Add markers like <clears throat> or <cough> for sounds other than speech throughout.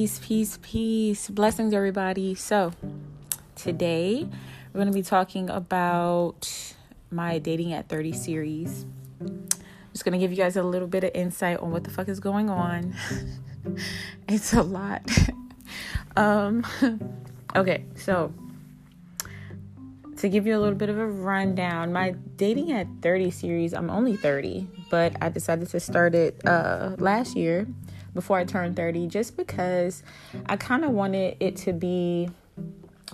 Peace, peace, peace. Blessings, everybody. So, today we're going to be talking about my Dating at 30 series. I'm just going to give you guys a little bit of insight on what the fuck is going on. <laughs> it's a lot. <laughs> um, <laughs> okay, so to give you a little bit of a rundown, my Dating at 30 series, I'm only 30, but I decided to start it uh, last year before I turned 30 just because I kind of wanted it to be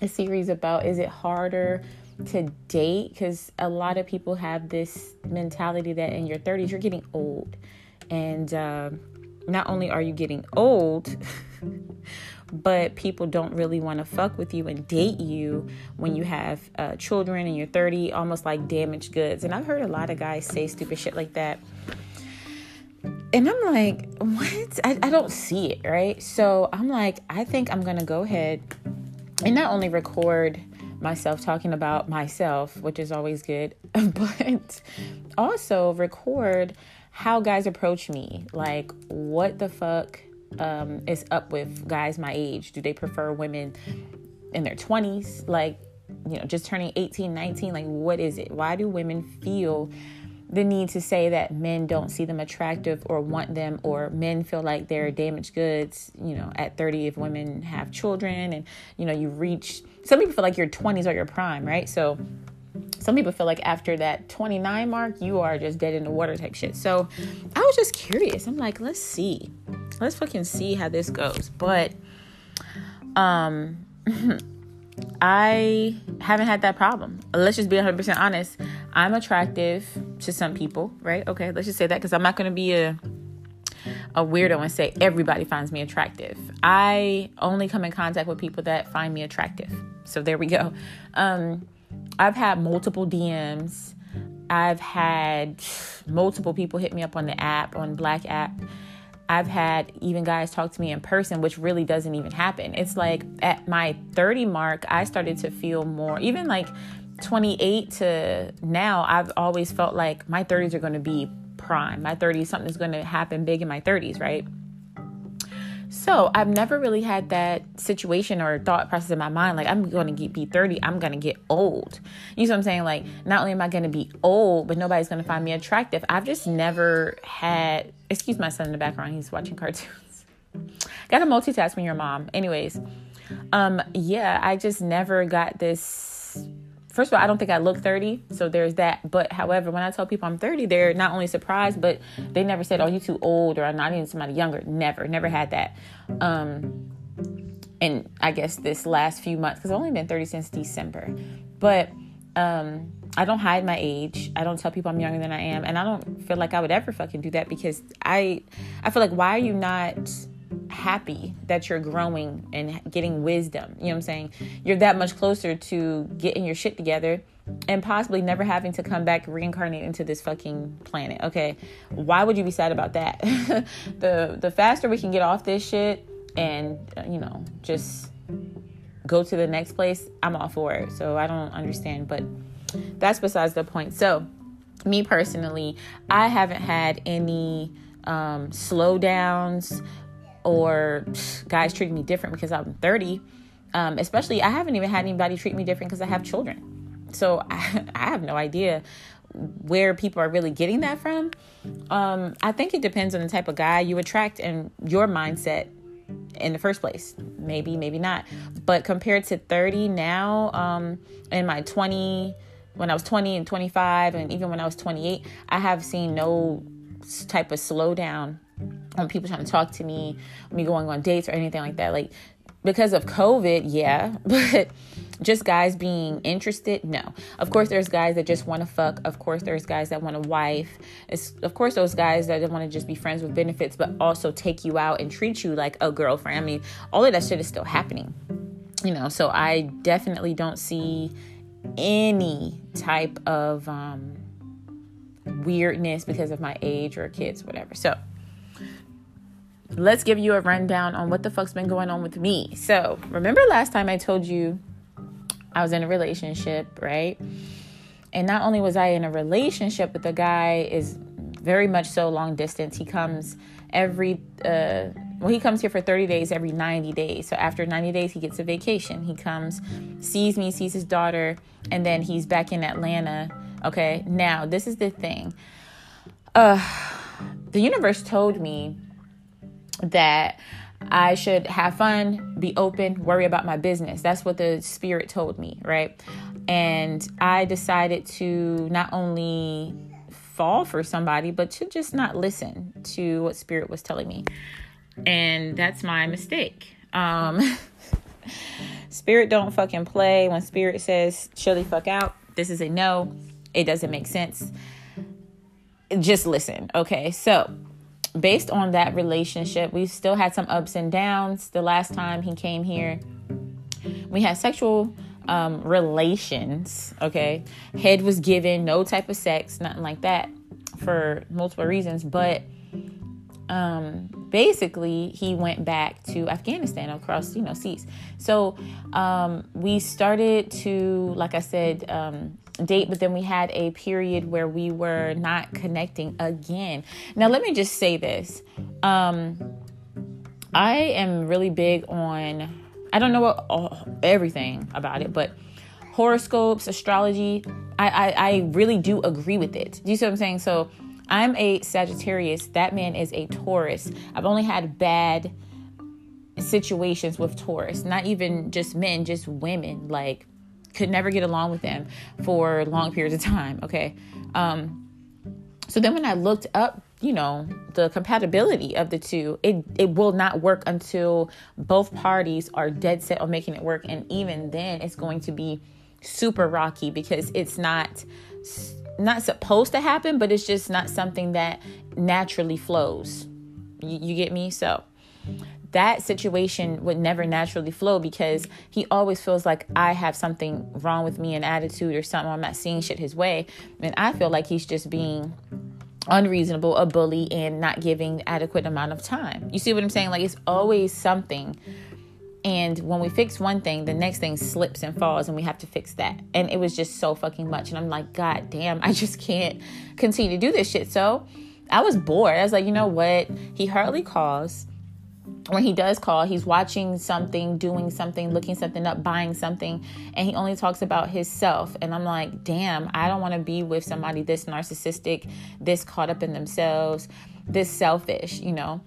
a series about is it harder to date? Because a lot of people have this mentality that in your 30s you're getting old. And uh, not only are you getting old <laughs> but people don't really want to fuck with you and date you when you have uh, children and you're 30 almost like damaged goods. And i've heard a lot of guys say stupid shit like that and I'm like, what? I, I don't see it, right? So I'm like, I think I'm going to go ahead and not only record myself talking about myself, which is always good, <laughs> but also record how guys approach me. Like, what the fuck um, is up with guys my age? Do they prefer women in their 20s? Like, you know, just turning 18, 19? Like, what is it? Why do women feel the need to say that men don't see them attractive or want them or men feel like they're damaged goods you know at 30 if women have children and you know you reach some people feel like your 20s are your prime right? So some people feel like after that 29 mark you are just dead in the water type shit. So i was just curious. I'm like let's see. Let's fucking see how this goes. But um <laughs> I haven't had that problem. Let's just be 100% honest. I'm attractive to some people, right? Okay, let's just say that because I'm not going to be a a weirdo and say everybody finds me attractive. I only come in contact with people that find me attractive. So there we go. Um, I've had multiple DMs. I've had multiple people hit me up on the app, on Black app I've had even guys talk to me in person, which really doesn't even happen. It's like at my 30 mark, I started to feel more, even like 28 to now, I've always felt like my 30s are going to be prime. My 30s, something is going to happen big in my 30s, right? So I've never really had that situation or thought process in my mind like I'm going to get be 30, I'm going to get old. You know what I'm saying? Like not only am I going to be old, but nobody's going to find me attractive. I've just never had excuse my son in the background, he's watching cartoons. <laughs> got to multitask when you're a mom. Anyways, um yeah, I just never got this first of all, I don't think I look 30, so there's that. But however, when I tell people I'm 30, they're not only surprised, but they never said, "Oh, you too old," or "I'm not even somebody younger." Never, never had that. Um, and I guess this last few months, because I've only been 30 since December, but um, I don't hide my age. I don't tell people I'm younger than I am, and I don't feel like I would ever fucking do that because I, I feel like why are you not happy that you're growing and getting wisdom. You know what I'm saying? You're that much closer to getting your shit together and possibly never having to come back reincarnate into this fucking planet. Okay? Why would you be sad about that? <laughs> the the faster we can get off this shit and uh, you know, just go to the next place, I'm all for it. So I don't understand, but that's besides the point. So, me personally, I haven't had any um, slowdowns or guys treating me different because I'm 30. Um, especially, I haven't even had anybody treat me different because I have children. So I, <laughs> I, have no idea where people are really getting that from. Um, I think it depends on the type of guy you attract and your mindset in the first place. Maybe, maybe not. But compared to 30 now, um, in my 20, when I was 20 and 25, and even when I was 28, I have seen no type of slowdown on people trying to talk to me, me going on dates or anything like that. Like because of COVID, yeah, <laughs> but just guys being interested, no. Of course, there's guys that just want to fuck. Of course, there's guys that want a wife. It's of course those guys that want to just be friends with benefits, but also take you out and treat you like a girlfriend. I mean, all of that shit is still happening, you know. So I definitely don't see any type of um, weirdness because of my age or kids, whatever. So let's give you a rundown on what the fuck's been going on with me. So, remember last time I told you I was in a relationship, right? And not only was I in a relationship, but the guy is very much so long distance. He comes every uh, well, he comes here for 30 days every 90 days. So after 90 days, he gets a vacation. He comes, sees me, sees his daughter, and then he's back in Atlanta. Okay, now this is the thing. Uh, the universe told me that I should have fun, be open, worry about my business. That's what the spirit told me, right? And I decided to not only fall for somebody, but to just not listen to what spirit was telling me. And that's my mistake. Um <laughs> Spirit don't fucking play. When spirit says chill the fuck out, this is a no. It doesn't make sense. Just listen. Okay. So based on that relationship, we still had some ups and downs. The last time he came here, we had sexual um, relations. Okay, head was given, no type of sex, nothing like that, for multiple reasons. But um, basically, he went back to Afghanistan across, you know, seas. So um, we started to, like I said, um, date, but then we had a period where we were not connecting again. Now, let me just say this. Um, I am really big on, I don't know what, oh, everything about it, but horoscopes, astrology, I, I, I really do agree with it. Do you see what I'm saying? So I'm a Sagittarius. That man is a Taurus. I've only had bad situations with Taurus, not even just men, just women. Like, could never get along with them for long periods of time. Okay. Um, so then when I looked up, you know, the compatibility of the two, it it will not work until both parties are dead set on making it work. And even then it's going to be super rocky because it's not not supposed to happen, but it's just not something that naturally flows. You, you get me? So that situation would never naturally flow because he always feels like I have something wrong with me, an attitude or something. I'm not seeing shit his way. And I feel like he's just being unreasonable, a bully, and not giving adequate amount of time. You see what I'm saying? Like it's always something. And when we fix one thing, the next thing slips and falls, and we have to fix that. And it was just so fucking much. And I'm like, God damn, I <laughs> just can't continue to do this shit. So I was bored. I was like, you know what? He hardly calls when he does call, he's watching something, doing something, looking something up, buying something, and he only talks about himself. And I'm like, damn, I don't want to be with somebody this narcissistic, this caught up in themselves, this selfish, you know?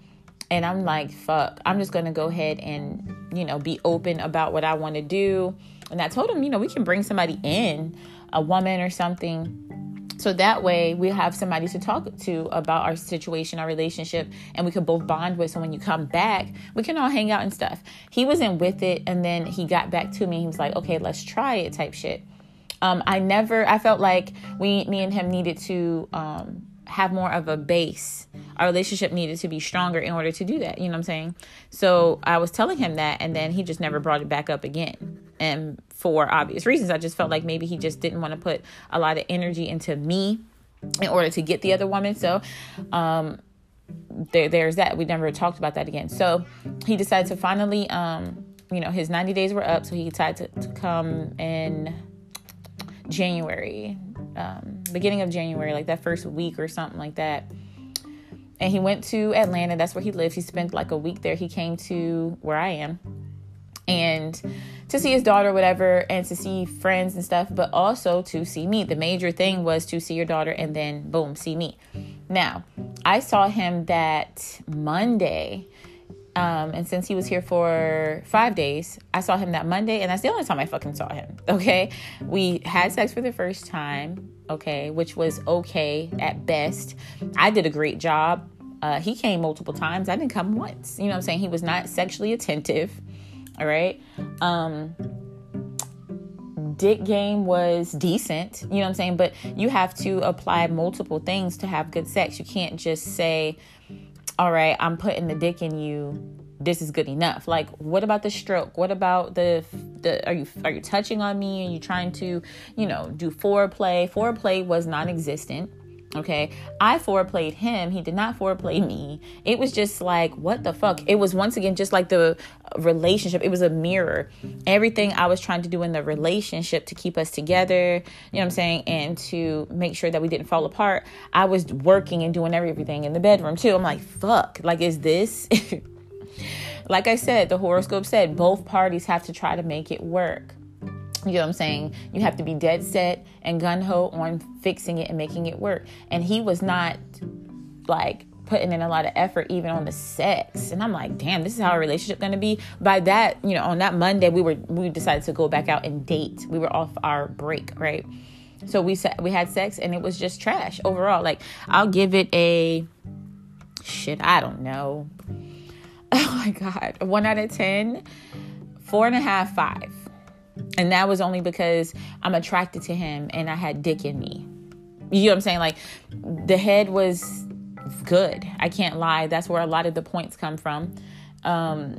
And I'm like, fuck, I'm just going to go ahead and, you know, be open about what I want to do. And I told him, you know, we can bring somebody in, a woman or something so that way we have somebody to talk to about our situation, our relationship, and we could both bond with. So when you come back, we can all hang out and stuff. He wasn't with it, and then he got back to me. He was like, okay, let's try it type shit. Um, I never, I felt like we, me and him needed to um, have more of a base. Our relationship needed to be stronger in order to do that. You know what I'm saying? So I was telling him that, and then he just never brought it back up again and for obvious reasons. I just felt like maybe he just didn't want to put a lot of energy into me in order to get the other woman. So, um, there, there's that. We never talked about that again. So he decided to finally, um, you know, his 90 days were up. So he decided to, to come in January, um, beginning of January, like that first week or something like that. And he went to Atlanta. That's where he lives. He spent like a week there. He came to where I am and to see his daughter, whatever, and to see friends and stuff, but also to see me. The major thing was to see your daughter and then boom, see me. Now, I saw him that Monday. Um, and since he was here for five days, I saw him that Monday, and that's the only time I fucking saw him. <laughs> Okay. We had sex for the first time, okay, which was okay at best. I did a great job. Uh, he came multiple times. I didn't come once. You know what I'm saying? He was not sexually attentive. All right. Um, dick game was decent, you know what I'm saying? But you have to apply multiple things to have good sex. You can't just say, all right, I'm putting the dick in you. This is good enough. Like, what about the stroke? What about the the are you are you touching on me? Are you trying to, you know, do foreplay? Foreplay was non-existent. Okay, I foreplayed him. He did not foreplay me. It was just like, what the fuck? It was once again just like the relationship. It was a mirror. Everything I was trying to do in the relationship to keep us together, you know what I'm saying, and to make sure that we didn't fall apart, I was working and doing everything in the bedroom too. I'm like, fuck, like, is this? <laughs> like I said, the horoscope said both parties have to try to make it work. You know what I'm saying? You have to be dead set and gun ho on fixing it and making it work. And he was not like putting in a lot of effort even on the sex. And i'm like damn this is how our relationship gonna be. By that you know on that monday we were we decided to go back out and date. We were off our break right? So we said we had sex and it was just trash overall. Like i'll give it a shit i don't know. <laughs> Oh my god. One out of ten four and a half five and that was only because i'm attracted to him and i had dick in me you know what i'm saying like the head was good. I can't lie. That's where a lot of the points come from um,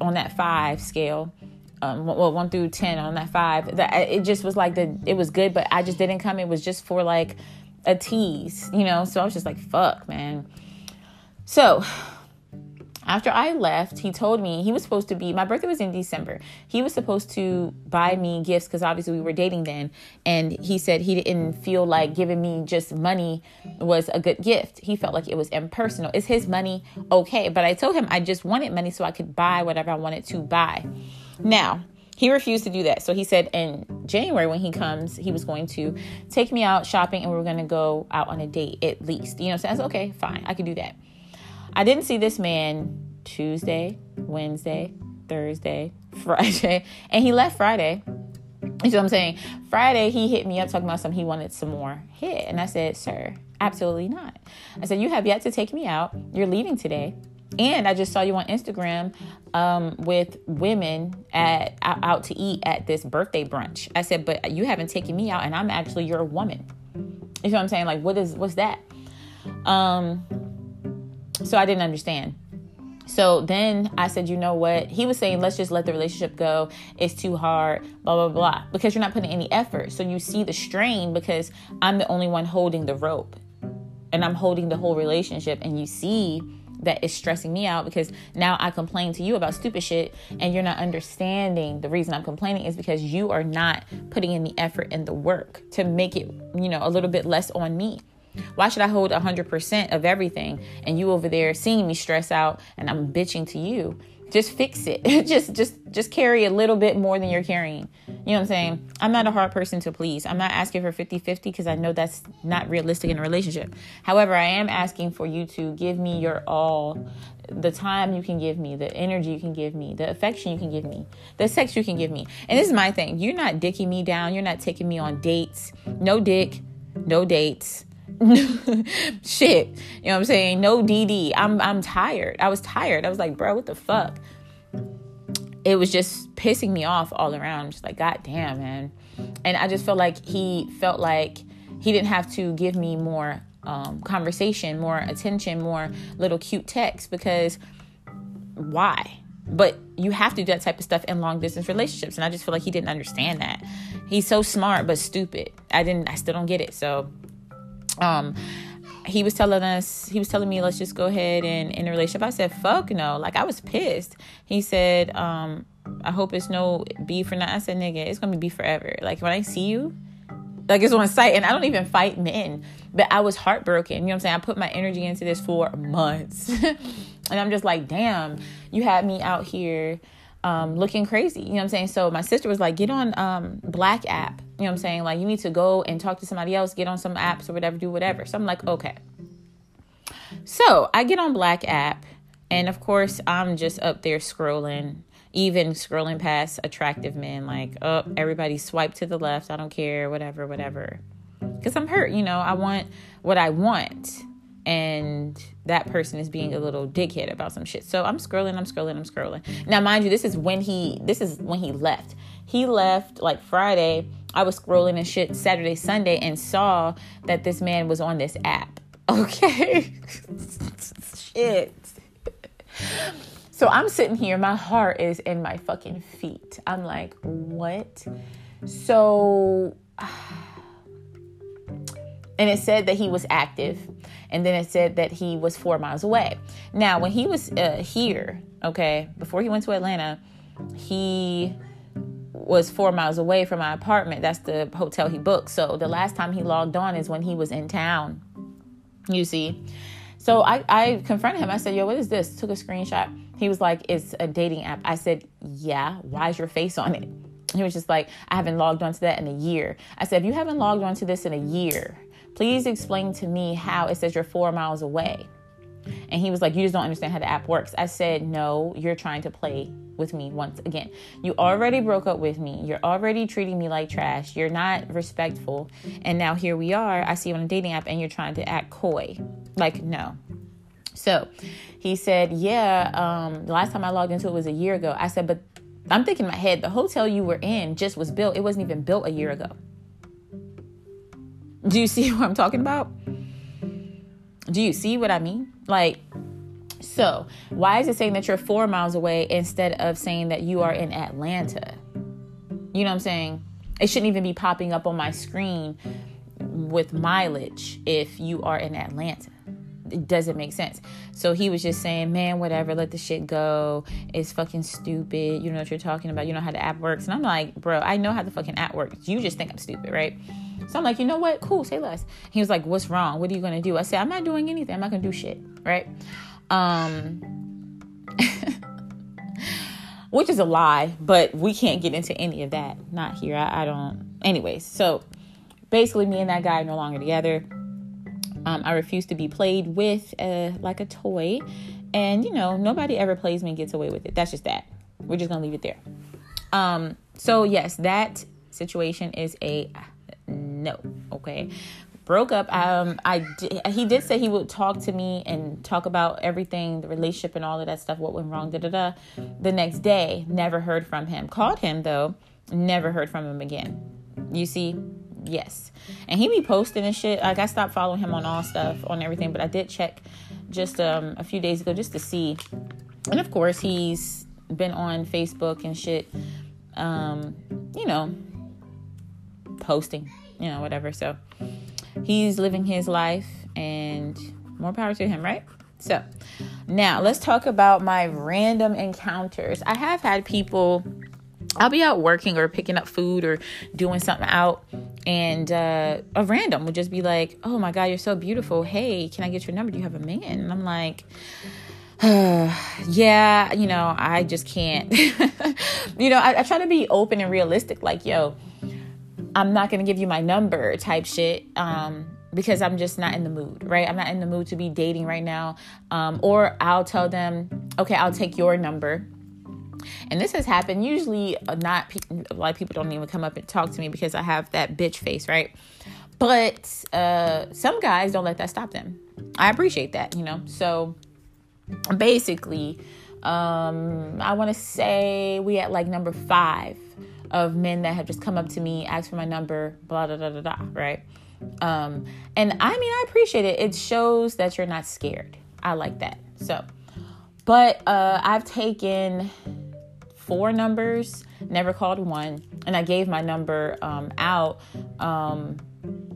on that five scale. Um, well, one through ten on that five. That it just was like the it was good, but I just didn't come. It was just for like a tease, you know. So I was just like, fuck, man. So after I left, he told me he was supposed to be, my birthday was in December. He was supposed to buy me gifts because obviously we were dating then. And he said he didn't feel like giving me just money was a good gift. He felt like it was impersonal. Is his money okay? But I told him I just wanted money so I could buy whatever I wanted to buy. Now, he refused to do that. So he said in January when he comes, he was going to take me out shopping and we were going to go out on a date at least. You know, so I said, okay, fine, I can do that. I didn't see this man Tuesday, Wednesday, Thursday, <laughs> Friday, and he left Friday. You see what I'm saying? Friday, he hit me up talking about something he wanted some more hit. And I said, Sir, absolutely not. I said, You have yet to take me out. You're leaving today. And I just saw you on Instagram um, with women at out to eat at this birthday brunch. I said, but you haven't taken me out, and I'm actually your woman. You know what I'm saying? Like, what is what's that? Um, so I didn't understand. So then I said, you know what? He was saying, let's just let the relationship go. It's too hard, blah, blah, blah, because you're not putting any effort. So you see the strain because I'm the only one holding the rope and I'm holding the whole relationship. And you see that it's stressing me out because now I complain to you about stupid shit and you're not understanding the reason I'm complaining is because you are not putting in the effort and the work to make it, you know, a little bit less on me. Why should I hold 100% of everything and you over there seeing me stress out and I'm bitching to you? Just fix it. <laughs> just just just carry a little bit more than you're carrying. You know what I'm saying? I'm not a hard person to please. I'm not asking for 50-50 because I know that's not realistic in a relationship. However, I am asking for you to give me your all, the time you can give me, the energy you can give me, the affection you can give me, the sex you can give me. And this is my thing. You're not dicking me down. You're not taking me on dates. No dick, no dates <laughs> shit. You know what I'm saying? No DD. I'm I'm tired. I was tired. I was like, bro, what the fuck? It was just pissing me off all around. I'm just like, god damn, man. And I just felt like he felt like he didn't have to give me more um, conversation, more attention, more little cute texts because why? But you have to do that type of stuff in long distance relationships. And I just feel like he didn't understand that. He's so smart but stupid. I didn't I still don't get it. So um he was telling us he was telling me let's just go ahead and in a relationship. I said fuck no. Like i was pissed. He said um i hope it's no beef or not i said nigga it's gonna be beef forever. Like when i see you like it's on sight and i don't even fight men but i was heartbroken. You know what i'm saying? I put my energy into this for months. <laughs> And i'm just like damn you had me out here um, looking crazy. You know what I'm saying? So my sister was like, get on um, Black app. Know what I'm saying? Like you need to go and talk to somebody else, get on some apps or whatever, do whatever. So I'm like, okay. So I get on Black app, and of course I'm just up there scrolling, even scrolling past attractive men. Like, oh, everybody swipe to the left. I don't care, whatever, whatever. Because I'm hurt. You know, I want what I want and that person is being a little dickhead about some shit. So I'm scrolling, I'm scrolling, I'm scrolling. Now, mind you, this is when he this is when he left. He left like Friday. I was scrolling and shit Saturday, Sunday, and saw that this man was on this app. <laughs> Okay. shit. So I'm sitting here, my heart is in my fucking feet. I'm like, what? So <sighs> and it said that he was active and then it said that he was four miles away now when he was uh, here okay before he went to atlanta he was four miles away from my apartment that's the hotel he booked so the last time he logged on is when he was in town you see so I, I confronted him i said yo what is this took a screenshot He was like, It's a dating app. I said, Yeah. Why is your face on it? He was just like, I haven't logged onto that in a year. I said, If you haven't logged onto this in a year, please explain to me how it says you're four miles away. And he was like, You just don't understand how the app works. I said, No, you're trying to play with me once again. You already broke up with me. You're already treating me like trash. You're not respectful. And now here we are. I see you on a dating app and you're trying to act coy. Like, no. So he said, Yeah, um, the last time I logged into it was a year ago. I said, But I'm thinking in my head, the hotel you were in just was built. It wasn't even built a year ago. Do you see <laughs> what I'm talking about? Do you see what I mean? Like, so why is it saying that you're four miles away instead of saying that you are in Atlanta? You know what I'm saying? It shouldn't even be popping up on my screen with mileage if you are in Atlanta. It doesn't make sense. So he was just saying, man, whatever, let the shit go. It's fucking stupid. You know what you're talking about. You know how the app works. And I'm like, bro, I know how the fucking app works. You just think I'm stupid, right? So I'm like, you know what? Cool, say less. He was like, what's wrong? What are you gonna do? I said, I'm not doing anything. I'm not gonna do shit, right? Um, <laughs> which is a lie, but we can't get into any of that. Not here. I, I don't. Anyways, so basically, me and that guy are no longer together. Um, I refuse to be played with uh, like a toy, and you know, nobody ever plays me and gets away with it. That's just that. We're just gonna leave it there. Um, so yes, that situation is a no. Okay. Broke up. Um, I he did say he would talk to me and talk about everything, the relationship and all of that stuff, what went wrong, da da da. The next day, never heard from him. Called him though, never heard from him again. You see, yes. And he be posting and shit. Like I stopped following him on all stuff, on everything, but I did check just um, a few days ago just to see. And of course, he's been on Facebook and shit. Um, you know, posting, you know, whatever. So he's living his life and more power to him, right? So now let's talk about my random encounters. I have had people, I'll be out working or picking up food or doing something out, and uh, a random would just be like, Oh my God, you're so beautiful. Hey, can I get your number? Do you have a man? And I'm like, <sighs> yeah, you know, I just can't. <laughs> you know, I, I, try to be open and realistic. Like, yo, I'm not gonna give you my number type shit. Um, because I'm just not in the mood, right? I'm not in the mood to be dating right now. Um, or I'll tell them, okay, I'll take your number. And this has happened. Usually, uh, not a lot of people don't even come up and talk to me because I have that bitch face, right? But uh, some guys don't let that stop them. I appreciate that, you know. So basically, um, I want to say we at like number five of men that have just come up to me, asked for my number, blah, blah, blah, blah, blah, right? Um, and I mean, I appreciate it. It shows that you're not scared. I like that. So, but uh, I've taken four numbers, never called one, and I gave my number um, out. Um,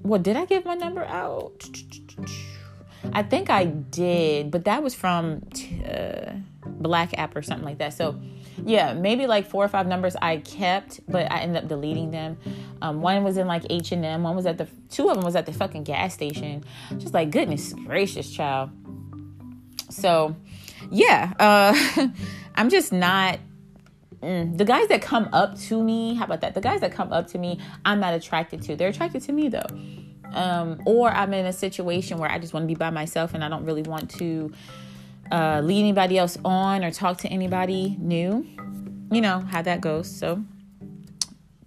well, did I give my number out? I think I did, but that was from uh, Black App or something like that. So, yeah, maybe like four or five numbers I kept, but I ended up deleting them. Um, one was in like H and M. One was at the two of them was at the fucking gas station. Just like goodness gracious, child. So, yeah, uh, <laughs> I'm just not. Mm, the guys that come up to me, how about that? The guys that come up to me, I'm not attracted to. They're attracted to me though. Um, or I'm in a situation where I just want to be by myself and I don't really want to uh, lead anybody else on or talk to anybody new. You know how that goes. So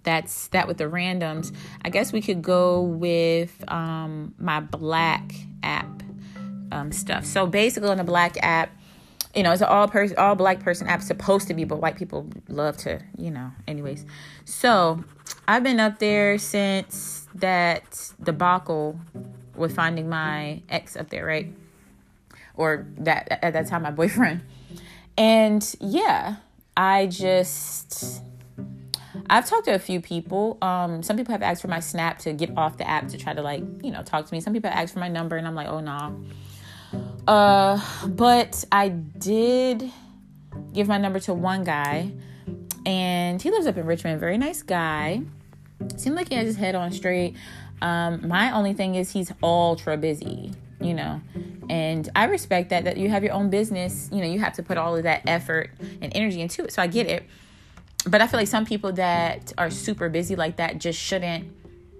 that's that with the randoms. I guess we could go with um, my black app um, stuff. So basically, on the black app, you know, it's an all person, all black person app supposed to be, but white people love to, you know. Anyways, so I've been up there since that debacle with finding my ex up there, right? or that at that time my boyfriend. And yeah, I just I've talked to a few people. Um, some people have asked for my snap to get off the app to try to like, you know, talk to me. Some people asked for my number and I'm like, oh nah. Uh, but I did give my number to one guy and he lives up in Richmond, very nice guy. Seemed like he has his head on straight. Um, my only thing is he's ultra busy you know. And I respect that that you have your own business, you know, you have to put all of that effort and energy into it. So I get it. But I feel like some people that are super busy like that just shouldn't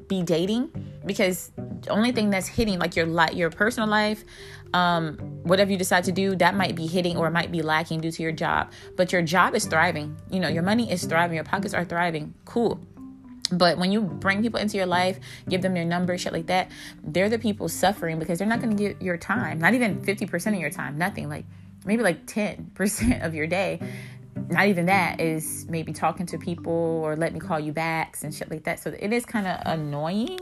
be dating because the only thing that's hitting like your life your personal life um whatever you decide to do that might be hitting or might be lacking due to your job. But your job is thriving. You know your money is thriving. Your pockets are thriving. Cool. But when you bring people into your life, give them your number, shit like that, they're the people suffering because they're not going to get your time, not even 50% of your time, nothing, like maybe like 10% <laughs> of your day. Not even that is maybe talking to people or let me call you backs and shit like that. So it is kind of annoying.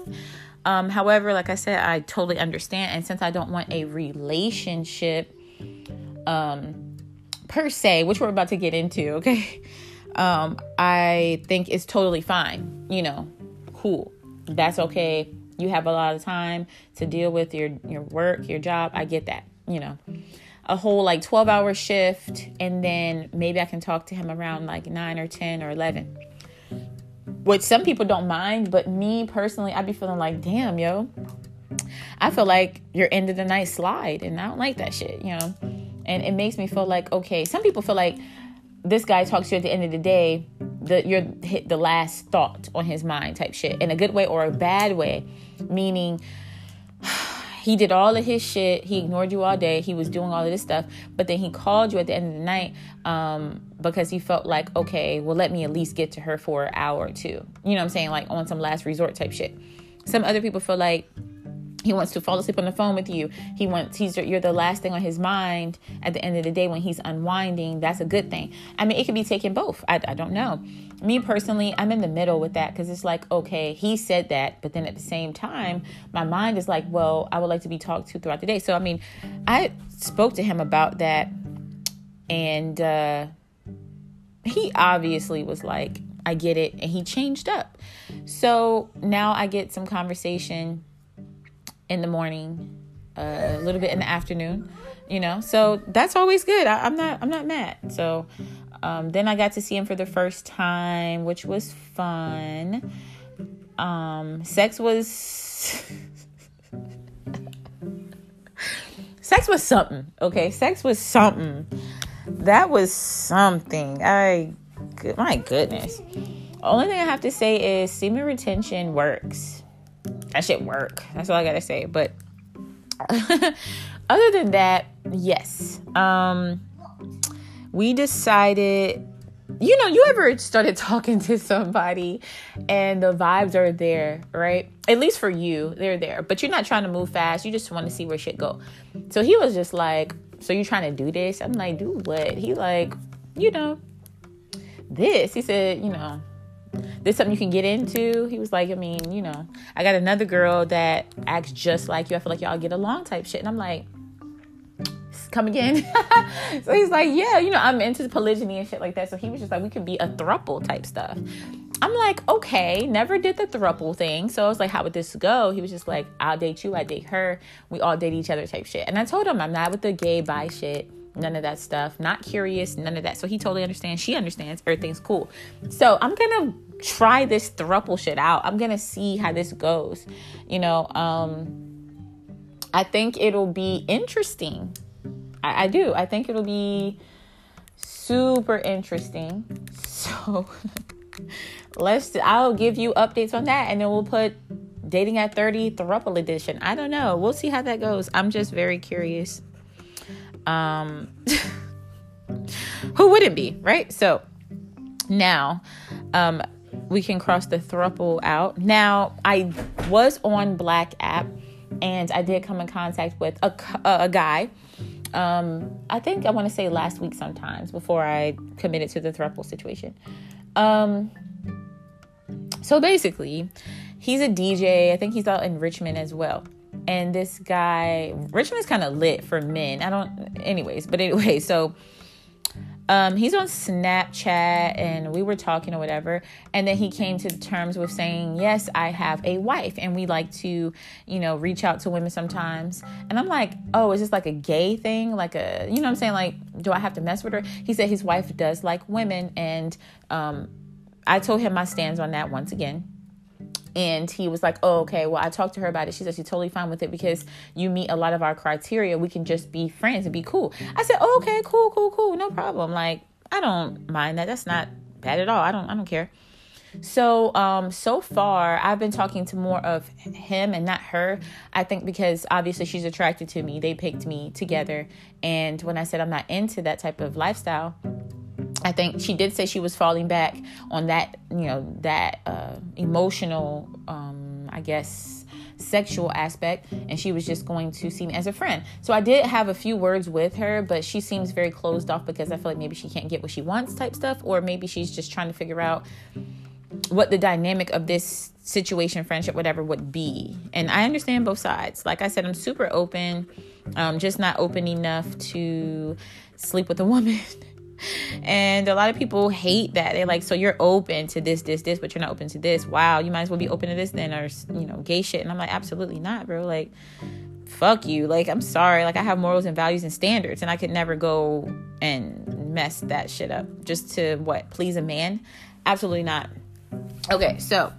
Um, however, like I said, I totally understand. And since I don't want a relationship um, per se, which we're about to get into, <laughs> okay? um, I think it's totally fine. You know, cool. That's okay. You have a lot of time to deal with your your work, your job. I get that. You know, a whole like 12 hour mm. shift, and then maybe I can talk to him around like 9 or 10 or 11. Which some people don't mind, but me personally, I'd be feeling like, damn, yo, I feel like your end of the night slide, and I don't like that shit, you know. And it makes me feel like, okay, some people feel like this guy talks to you at the end of the day, the you're hit the last thought on his mind type shit in a good way or a bad way, meaning he did all of his mm-hmm. shit. He mm-hmm. ignored you all mm-hmm. day. He was doing all of this stuff, but then he called you at the end of the night um, because he felt like, okay, well, let me at least get to her for an hour or two. You know what I'm saying? Like on some last resort type shit. Some other people feel like he wants to fall asleep on the phone with you. He wants he's you're the last thing on his mind at the end of the day when he's unwinding. That's a good thing. I mean, it could be taking both. I, I don't know. Me personally, I'm in the middle with that because it's like, okay, he said that, but then at the same time, my mind is like, well, I would like to be talked to throughout the day. So I mean, I spoke to him about that, and uh, he obviously was like, I get it, and he changed up. So now I get some conversation in the morning, uh, a little bit in the afternoon, you know. So that's always good. I, am not I'm not mad. So um, then I got to see him for the first time, which was fun. Um, sex was <laughs> sex was something. Okay, sex was something. That was something. I my goodness. Only thing I have to say is semen retention works that shit work. That's all I gotta say. But <laughs> other than that, yes. Um, we decided you know, you ever started <laughs> talking to somebody and the vibes are there, right? At least for you, they're there. But you're not trying to move fast. You just want to see where shit go. So he was just like, "So you trying to do this?" I'm like, "Do what?" He like, "You know, this." He said, "You know, this something you can get into? He was like, I mean, you know, I got another girl that acts just like you. I feel like y'all get along type shit. And I'm like, come again. <laughs> so he's like, yeah, you know, I'm into polygyny and shit like that. So he was just like, we could be a thruple type stuff. I'm like, okay, never did the thruple thing. So I was like, how would this go? He was just like, I'll date you, I date her, we all date each other type shit. And I told him I'm not with the gay bi shit none of that stuff. Not curious, none of that. So he totally understands. She understands. Everything's cool. So I'm gonna try this thruple shit out. I'm gonna see how this goes. You know, um, I think it'll be interesting. I, I do. I think it'll be super interesting. <laughs> So let's. I'll give you updates on that, and then we'll put dating at 30 thruple edition. I don't know. We'll see how that goes. I'm just very curious. Um, <laughs> who wouldn't be, right? So now, um, we can cross the thruple out. Now, I was on Black app and I did come in contact with a, a guy. Um, I think I want to say last week sometimes before I committed to the thruple situation. Um, so basically, he's a DJ. I think he's out in Richmond as well and this guy Richmond's kind of lit for men. I don't anyways, but anyway, <laughs> so um he's on Snapchat and we were talking or whatever and then he came to terms with saying, "Yes, I have a wife and we like to, you know, reach out to women sometimes." And I'm like, "Oh, is this like a gay thing? Like a, you know what I'm saying? Like, do I have to mess with her?" He said his wife does like women and um I told him my stance on that once again And he was like, Oh, okay. Well, I talked to her about it. She said she's totally fine with it because you meet a lot of our criteria. We can just be friends and be cool. I said, oh, Okay, cool, cool, cool. No problem. Like, I don't mind that. That's not bad at all. I don't I don't care. So, um, so far, I've been talking to more of him and not her. I think because obviously she's attracted to me. They picked me together. And when I said I'm not into that type of lifestyle, I think she did say she was falling back on that, you know, that uh, emotional, um, I guess, sexual aspect and she was just going to see me as a friend. So I did have a few words with her, but she seems very closed off because I feel like maybe she can't get what she wants type stuff or maybe she's just trying to figure out what the dynamic of this situation, friendship, whatever would be. And I understand both sides. Like I said, I'm super open, um, just not open enough to sleep with a woman. <laughs> and a lot of people hate that. They're like, so you're open to this, this, this, but you're not open to this. Wow, you might as well be open to this then, or, you know, gay shit. And I'm like, absolutely not, bro. Like, fuck you. Like, I'm sorry. Like, I have morals and values and standards, and I could never go and mess that shit up just to what? Please a man? Absolutely not. Okay, so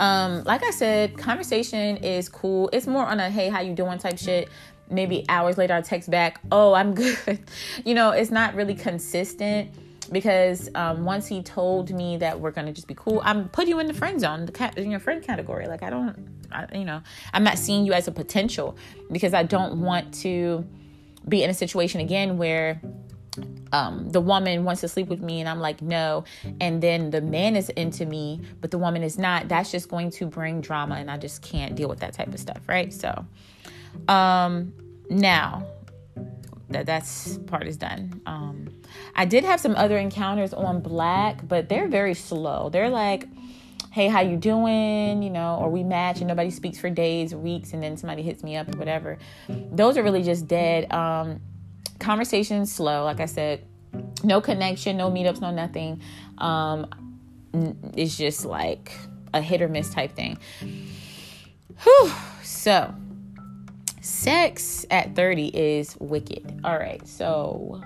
um like I said, conversation is cool. It's more on a hey, how you doing type shit. Maybe hours later I text back, "Oh, I'm <laughs> good." you know, it's not really consistent because um, once he told me that we're gonna just be cool, I'm put you in the friend zone, the cat in your friend category. Like I don't, I, you know, I'm not seeing you as a potential because I don't want to be in a situation again where um, the woman wants to sleep with me and I'm like, no. And then the man is into me, but the woman is not. That's just going to bring drama and I just can't deal with that type of stuff, right? So, um, now that that's part is done. Um, I did have some other encounters on Black, but they're very slow. They're like, hey, how you doing? You know, or we match and nobody speaks for days weeks and then somebody hits me up or whatever. Those are really just dead. Um, conversation slow. Like I said, no connection, no meetups, no nothing. Um, it's just like a hit or miss type thing. Whew. So, sex at 30 is wicked. All right. So,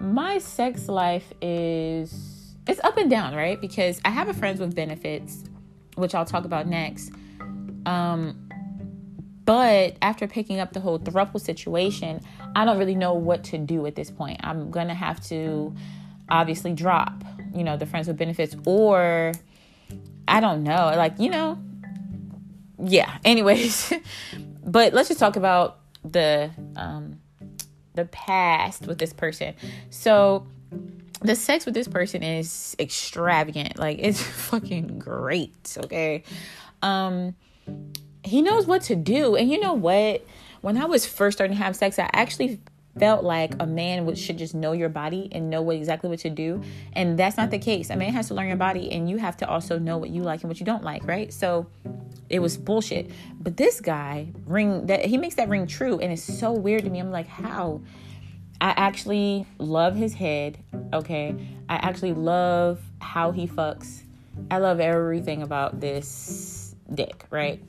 my sex life is it's up and down, right? Because I have a friends with benefits, which I'll talk about next. Um, but after picking up the whole thruple situation, I don't really know what to do at this point. I'm gonna have to obviously drop, you know, the friends with benefits, or I don't know, like you know, yeah. <laughs> Anyways, but let's just talk about the um, the past with this person. So the sex with this person is extravagant, like it's <laughs> fucking great. Okay, um he knows what to do. And you know what? When I was first starting to have sex, I actually felt like a man would, should just know your body and know what exactly what to do. And that's not the case. A man has to learn your body and you have to also know what you like and what you don't like, right? So it was bullshit. But this guy ring that he makes that ring true and it's so weird to me. I'm like, how? I actually love his head, okay? I actually love how he fucks. I love everything about this dick, right?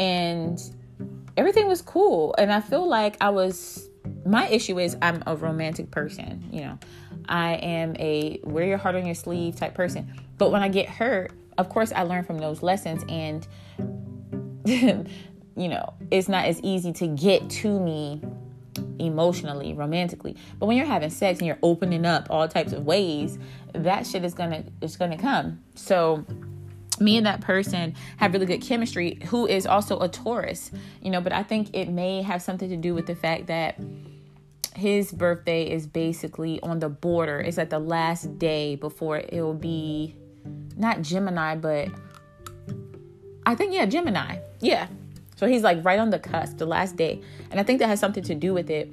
and everything was cool. And I feel like I was my issue is I'm a romantic person, you know. I am a wear your heart on your sleeve type person. But when I get hurt, of course I learn from those lessons and <laughs> you know, it's not as easy to get to me emotionally, romantically. But when you're having sex and you're opening up all types of ways, that shit is gonna is gonna come. So me and that person have really good chemistry who is also a Taurus, you know, but I think it may have something to do with the fact that his birthday is basically on the border. It's like the last day before it will be not Gemini, but I think, yeah, Gemini. Yeah. So he's like right on the cusp, the last day. And I think that has something to do with it.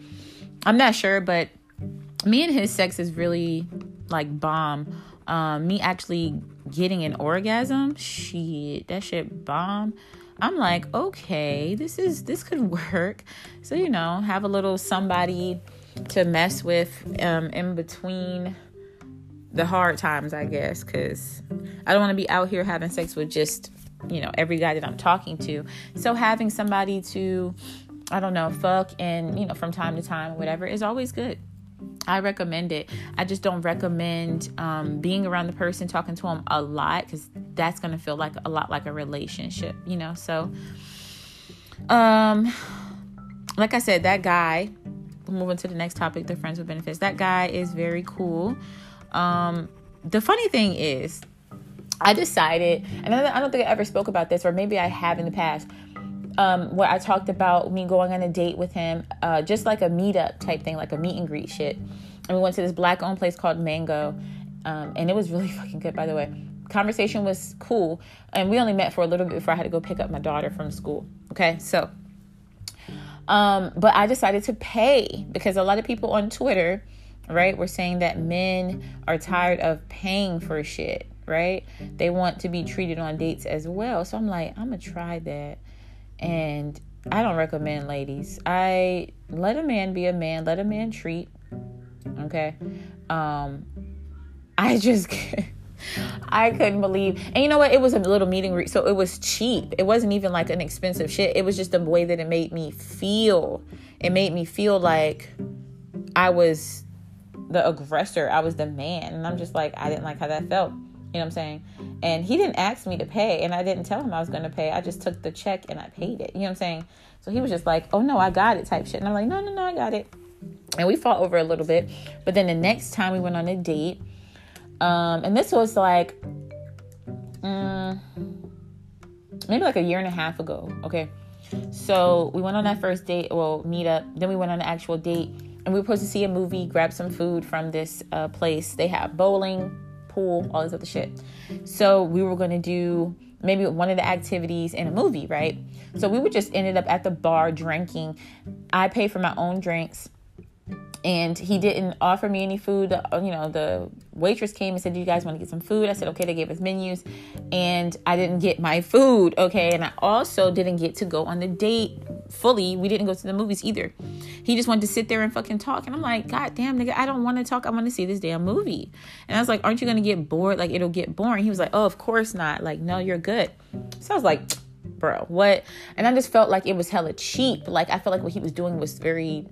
I'm not sure, but me and his sex is really like bomb. Um, me actually getting an orgasm, shit, that shit bomb. I'm like, okay, this is this could <laughs> work. So you know, have a little somebody to mess with um, in between the hard times, I guess, because I don't want to be out here having sex with just you know every guy that I'm talking to. So having somebody to, I don't know, fuck and you know from time to time, whatever, is always good. I recommend it. I just don't recommend um, being around the person, talking to them a lot, because that's gonna feel like a lot like a relationship, you know. So, um, like I said, that guy. Moving to the next topic, the friends with benefits. That guy is very cool. Um, the funny thing is, I decided, and I don't think I ever spoke about this, or maybe I have in the past, um, where I talked about me going on a date with him, uh, just like a meetup type thing, like a meet and greet shit. And we went to this black owned place called Mango, um, and it was really <laughs> fucking good, by the way. Conversation was cool, and we only met for a little bit before I had to go pick up my daughter from school. Okay, so, um, but I decided to pay because a lot of people on Twitter, right, were saying that men are tired of paying for shit, right? They want to be treated on dates as well. So I'm like, I'm gonna try that and I don't recommend ladies. I let a man be a man, let a man treat. Okay. Um I just <laughs> I couldn't believe. And you know what? It was a little meeting re- so it was cheap. It wasn't even like an expensive shit. It was just the way that it made me feel. It made me feel like I was the aggressor. I was the man. And I'm just like I didn't like how that felt. You know what I'm saying? And he didn't ask me to pay, and I didn't tell him I was going to pay. I just took the check and I paid it. You know what I'm saying? So he was just like, "Oh no, I got it," type shit. And I'm like, "No, no, no, I got it." And we fought over a little bit, but then the next time we went on a date, um, and this was like, um, maybe like a year and a half ago. Okay, so we went on that first date, well, meet up. Then we went on an actual date, and we were supposed to see a movie, grab some food from this uh, place. They have bowling, pool, all this other shit. So we were to do maybe one of the activities in a movie, right? So we would just ended up at the bar drinking. I paid for my own drinks and he didn't offer me any food. You know, the waitress came and said, "Do you guys want to get some food?" I said, "Okay." They gave us menus, and I didn't get my food. Okay, and I also didn't get to go on the date fully. We didn't go to the movies either. He just wanted to sit there and fucking talk, and I'm like, "God damn, nigga, I don't want to talk. I want to see this damn movie." And I was like, "Aren't you gonna get bored? Like it'll get boring." He was like, "Oh, of course not. Like, no, you're good." So I was like. <tsk> Bro, what? And I just felt like it was hella cheap. Like I felt like what he was doing was very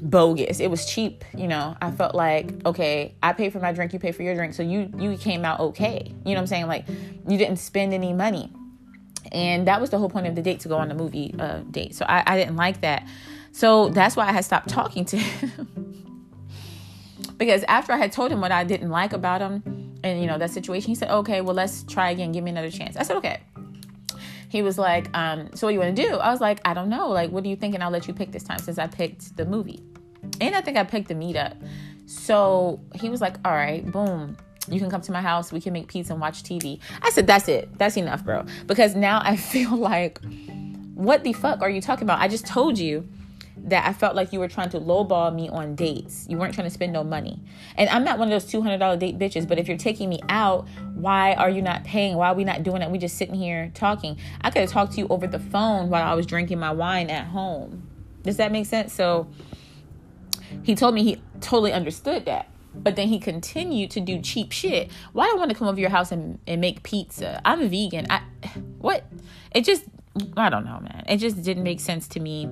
bogus. It was cheap, you know. I felt like, okay, I pay for my drink, you pay for your drink, so you you came out okay. You know what I'm saying? Like you didn't spend any money. And that was the whole point of the date to go on the movie uh, date. So I, I didn't like that. So that's why I had stopped talking to him. <laughs> because after I had told him what I didn't like about him and you know that situation, he said, "Okay, well let's try again. Give me another chance." I said, "Okay." he was like, um, so what do you want to do? I was like, I don't know. Like, what do you think? And I'll let you pick this time since I picked the movie. And I think I picked the meetup. So he was like, all right, boom. You can come to my house. We can make pizza and watch TV. I said, that's it. That's enough, bro. Because now I <laughs> feel like, what the fuck are you talking about? I just told you that I felt like you were trying to lowball me on dates. You weren't trying to spend no money. And I'm not one of those $200 date bitches, but if you're taking me out, why are you not paying? Why are we not doing it? We just sitting here talking. I could have talked to you over the phone while I was drinking my wine at home. Does that make sense? So he told me he totally understood that. But then he continued to do cheap shit. Why do I want to come over your house and, and make pizza? I'm vegan. I what? It just I don't know, man. It just didn't make sense to me.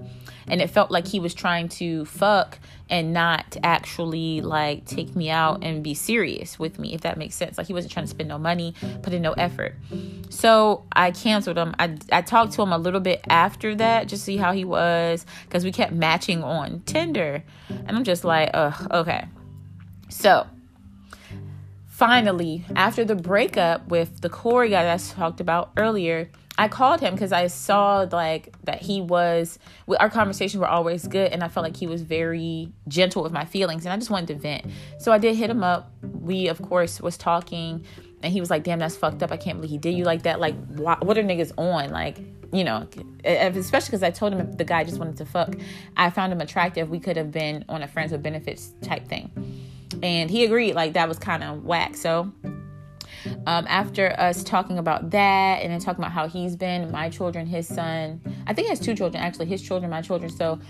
And it felt like he was trying to fuck and not actually like take me out and be serious with me, if that makes sense. Like he wasn't trying to spend no money, put in no effort. So I canceled him. I, I talked to him a little bit after that, just to see how he was, because we kept matching on Tinder. And I'm just like, ugh, okay. So finally, after the breakup with the Corey guy that I talked about earlier, I called him because I saw like that he was our conversations were always good and I felt like he was very gentle with my feelings and I just wanted to vent. So I did hit him up. We of course was talking and he was like, "Damn, that's fucked up. I can't believe he did you like that. Like why, what are niggas on? Like, you know, especially cuz I told him the guy just wanted to fuck. I found him attractive. We could have been on a friends with benefits type thing." And he agreed like that was kind of whack. So um, after us talking about that and then talking about how he's been, my children, his son, I think he has two children actually, his children, my children. So,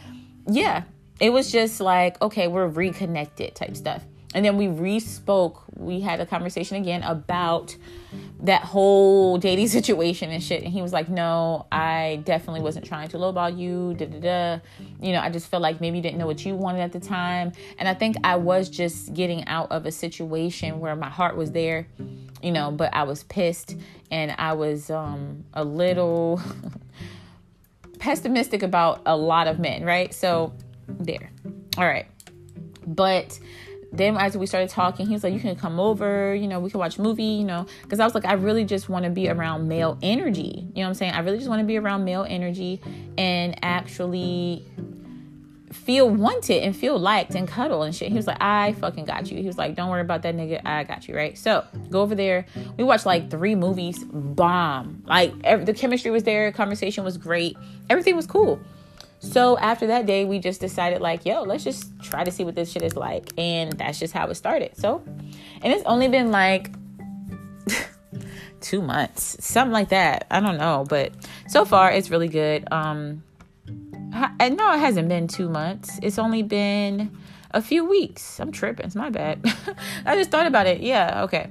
yeah, it was just like, okay, we're reconnected type stuff. And then we re spoke, we had a conversation again about that whole dating <laughs> situation and shit. And he was like, No, I definitely wasn't trying to lowball you. Da da da. You know, I just felt like maybe you didn't know what you wanted at the time. And I think I was just getting out of a situation where my heart was there, you know, but I was pissed and I was um, a little <laughs> pessimistic about a lot of men, right? So, there. All right. But then as we started talking, he was like, "You can come over, you know, we can watch movie, you know." Because I was like, I really just want to be around male energy. You know what I'm saying? I really just want to be around male energy and actually feel wanted and feel liked and cuddle and shit. He was like, I fucking got you. He was like, don't worry about that nigga. I got you, right? So go over there. We watched like three movies. Bomb. Like every, the chemistry was there. Conversation was great. Everything was cool. So after that day, we just decided like, yo, let's just try to see what this shit is like. And that's just how it started. So, and it's only been like <laughs> two months, something like that. I don't know, but so far it's really good. Um, and no, it hasn't been two months. It's only been a few weeks. I'm tripping. It's my bad. <laughs> I just thought about it. Yeah, okay.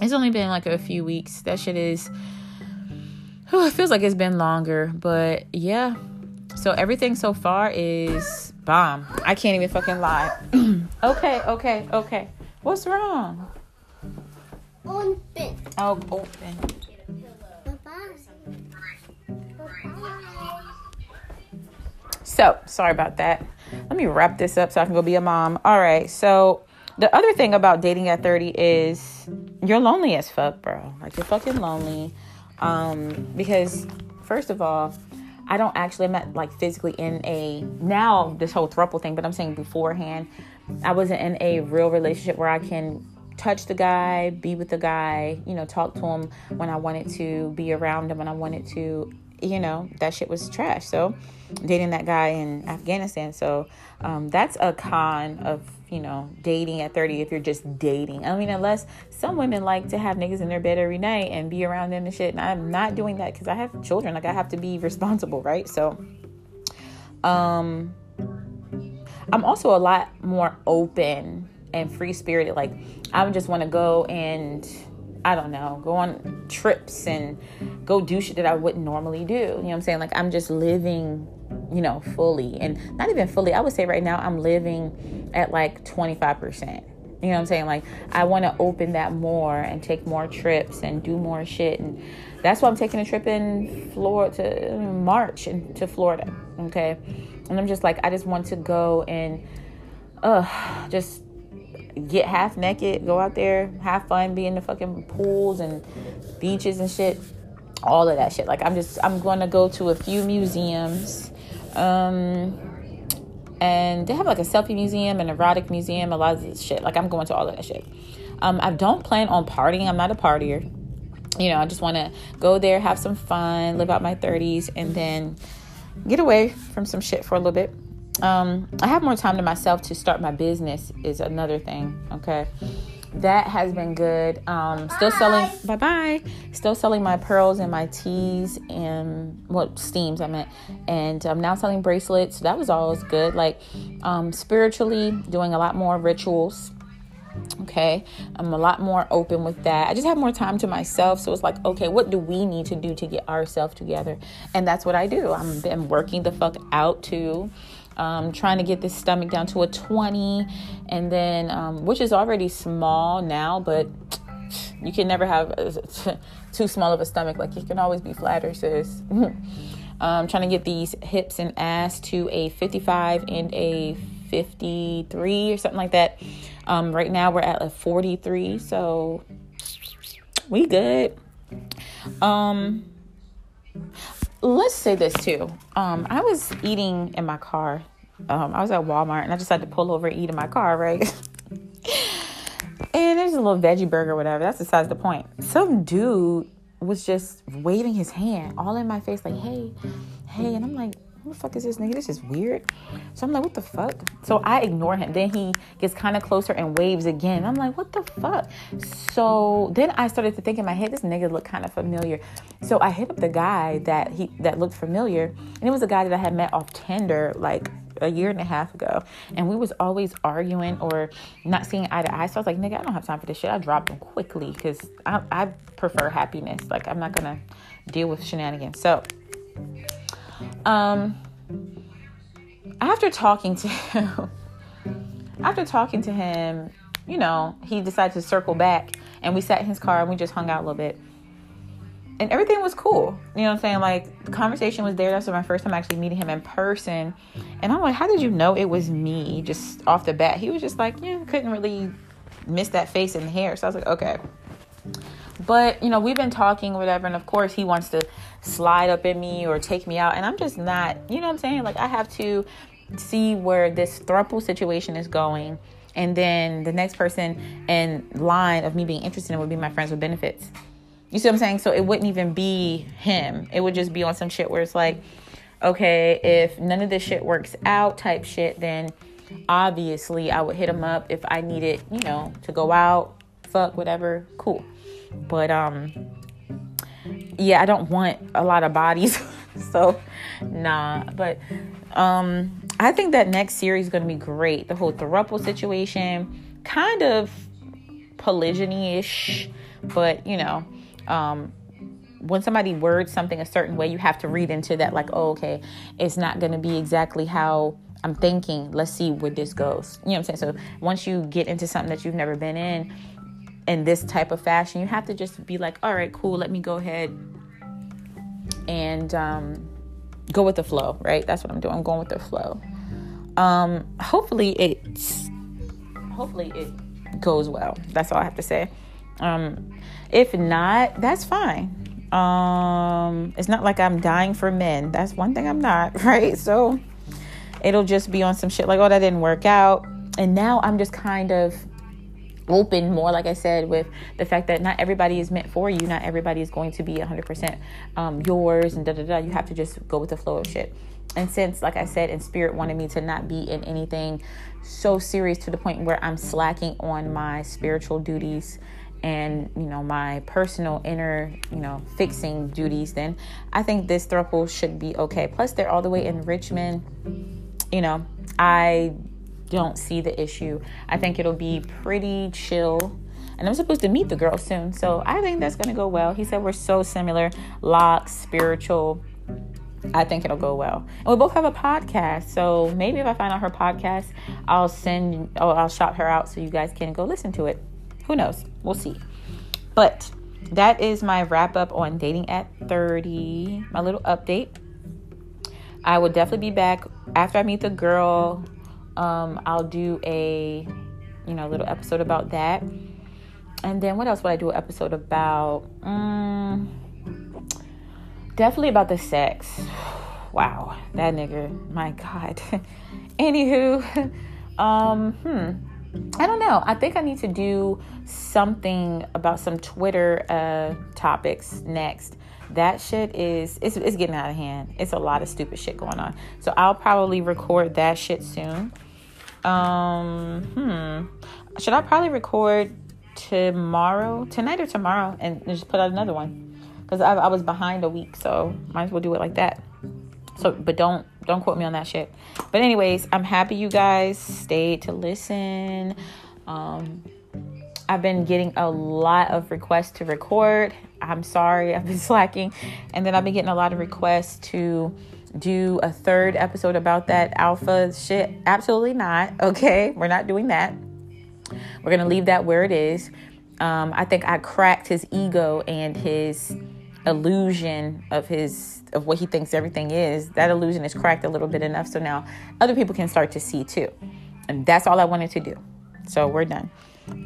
It's only been like a few weeks. That shit is. Oh, <sighs> it feels like it's been longer, but yeah, so everything so far is bomb. I can't even fucking lie. <clears throat> okay, okay, okay. What's wrong? Open. Oh, open. So, sorry about that. Let me wrap this up so I can go be a mom. All right. So, the other thing about dating at 30 is you're lonely as fuck, bro. Like, you're fucking lonely. Um, because, first of all, I don't actually, I'm not like physically in a, now this whole throuple thing, but I'm saying beforehand, I wasn't in a real relationship where I can touch the guy, be with the guy, you know, talk to him when I wanted to, be around him when I wanted to, you know, that shit was trash. So, dating that guy in Afghanistan. So, um, that's a con of, you know, dating at 30 if you're just dating. I mean, unless some women like to have niggas in their bed every night and be around them and shit. And I'm not doing that because I have children. Like, I have to be responsible, right? So, um, I'm also a lot more open and free spirited. Like, I would just want to go and I don't know, go on trips and go do shit that I wouldn't normally do. You know what I'm saying? Like I'm just living, you know, fully and not even fully. I would say right now I'm living at like 25%. You know what I'm saying? Like I want to open that more and take more trips and do more shit and that's why I'm taking a trip in Florida to March and to Florida, okay? And I'm just like I just want to go and uh just get half naked, go out there, have fun, be in the fucking pools and beaches and shit. All of that shit. Like I'm just I'm gonna go to a few museums. Um and they have like a selfie museum, an erotic museum, a lot of this shit. Like I'm going to all of that shit. Um, I don't plan on partying. I'm not a partier. You know, I just want to go there, have some fun, live out my 30s, and then get away from some shit for a little bit um, I have more time to myself to start my business is another thing. Okay. That has been good. Um, still selling, bye. bye. Still selling my pearls and my teas and what well, steams I meant, and I'm now selling bracelets. So that was always good. Like um, spiritually, doing a lot more rituals. Okay. I'm a lot more open with that. I just have more time to myself. So it's like okay what do we need to do to get ourselves together? And that's what i do. I'm been working the fuck out too um, trying to get this stomach down to a 20 and then um, which is already small now but you can never have a, <laughs> too small of a stomach. Like you can always be flatter sis. <laughs> Um, trying to get these hips and ass to a 55 and a 53 or something like that. Um, right now we're at a 43 so we good. Um let's say this too. Um, I was eating in my car. Um, I was at Walmart and I decided to pull over and eat in my car, right? <laughs> and there's a little veggie burger, whatever. That's besides the point. Some dude was just waving his hand all in my face, like, hey, hey. And I'm like, who the fuck is this nigga? This is weird. So I'm like, what the fuck? So I ignore him. Then he gets kind of closer and waves again. I'm like, what the fuck? So then I started to think in my head, this nigga looked kind of familiar. So I hit up the guy that he that looked familiar, and it was a guy that I had met off Tinder like a year and a half ago, and we was always arguing or not seeing eye to eye. So I was like, nigga, I don't have time for this shit. I dropped him quickly because I, I prefer happiness. Like I'm not gonna deal with shenanigans. So, um, after talking to him, <laughs> after talking to him, you know, he decided to circle back, and we sat in his car and we just hung out a little bit and everything was cool. You know what I'm saying? Like the conversation was there. That's my first time actually meeting him in person. And I'm like, how did you know it was me just off the bat? He was just like, yeah, couldn't really miss that face and hair. So I was like, okay. But, you know, we've been talking, whatever, and of course he wants to slide up in me or take me out. And I'm just not, you know what I'm saying? Like I have to see where this thruple situation is going. And then the next person in line of me being interested in would be my friends with benefits. You see what I'm saying? So it wouldn't even be him. It would just be on some shit where it's like, okay, if none of this shit works out type shit, then obviously I would hit him up if I needed, you know, to go out, fuck, whatever, cool. But um yeah, I don't want a lot of bodies. <laughs> so nah. But um I think that next series is gonna be great. The whole thruple situation, kind of polygyny-ish, but you know, um, when somebody words something a certain way, you have to read into that, like, oh, okay, it's not going to be exactly how I'm thinking. Let's see where this goes. You know what I'm saying? So once you get into something that you've never been in, in this type of fashion, you have to just be like, all right, cool, let me go ahead and um, go with the flow, right? That's what I'm doing. I'm going with the flow. Um, hopefully it's hopefully it goes well. That's all I have to say. Um, if not, that's fine. Um, it's not like I'm dying for men. That's one thing I'm not, <laughs> right? So it'll just be on some shit like, oh, that didn't work out. And now I'm just kind of open more, like I said, with the fact that not everybody is meant for you. Not everybody is going to be 100% um, yours and da da da. You have to just go with the flow of shit. And since, like I said, and Spirit wanted me to not be in anything so serious to the point where I'm slacking on my spiritual duties and you know my personal inner you know fixing duties then i think this throuple should be okay plus they're all the way in richmond you know i don't see the issue i think it'll be pretty chill and i'm supposed to meet the girl soon so i think that's going to go well he said we're so similar locks spiritual I think it'll go well. And we both have a podcast, so maybe if I find out her podcast, I'll send, oh, I'll shout her out so you guys can go listen to it. Who knows? We'll see. But that is my wrap up on dating at 30, my little update. I will definitely be back after I meet the girl. Um, I'll do a you know little episode about that. And then what else would I do an episode about? Um, definitely about the sex. <sighs> Wow, that nigga, my God. <laughs> Anywho, <laughs> um, hmm. I don't know. I think I need to do something about some Twitter uh, topics next. That shit is it's, it's getting out of hand. It's a lot of stupid shit going on. So I'll probably record that shit soon. Um, hmm. Should I probably record tomorrow, tonight or tomorrow, and just put out another one? Because I, I was behind a week, so might as well do it like that. So, but don't don't quote me on that shit. But anyways, I'm happy you guys stayed to listen. Um, I've been getting a lot of requests to record. I'm sorry, I've been <laughs> slacking, and then I've been getting a lot of requests to do a third episode about that alpha shit. Absolutely not. <laughs> Okay, we're not doing that. We're gonna leave that where it is. Um, I think I cracked his ego and his illusion of his of what he thinks everything is that illusion is cracked a little bit enough so now other people can start to see too and that's all i wanted to do so we're done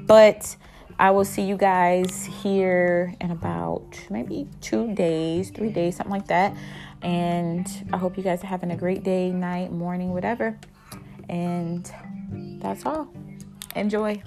but i will see you guys here in about maybe two days three days something like that. And i hope you guys are having a great day night morning whatever. And that's all. Enjoy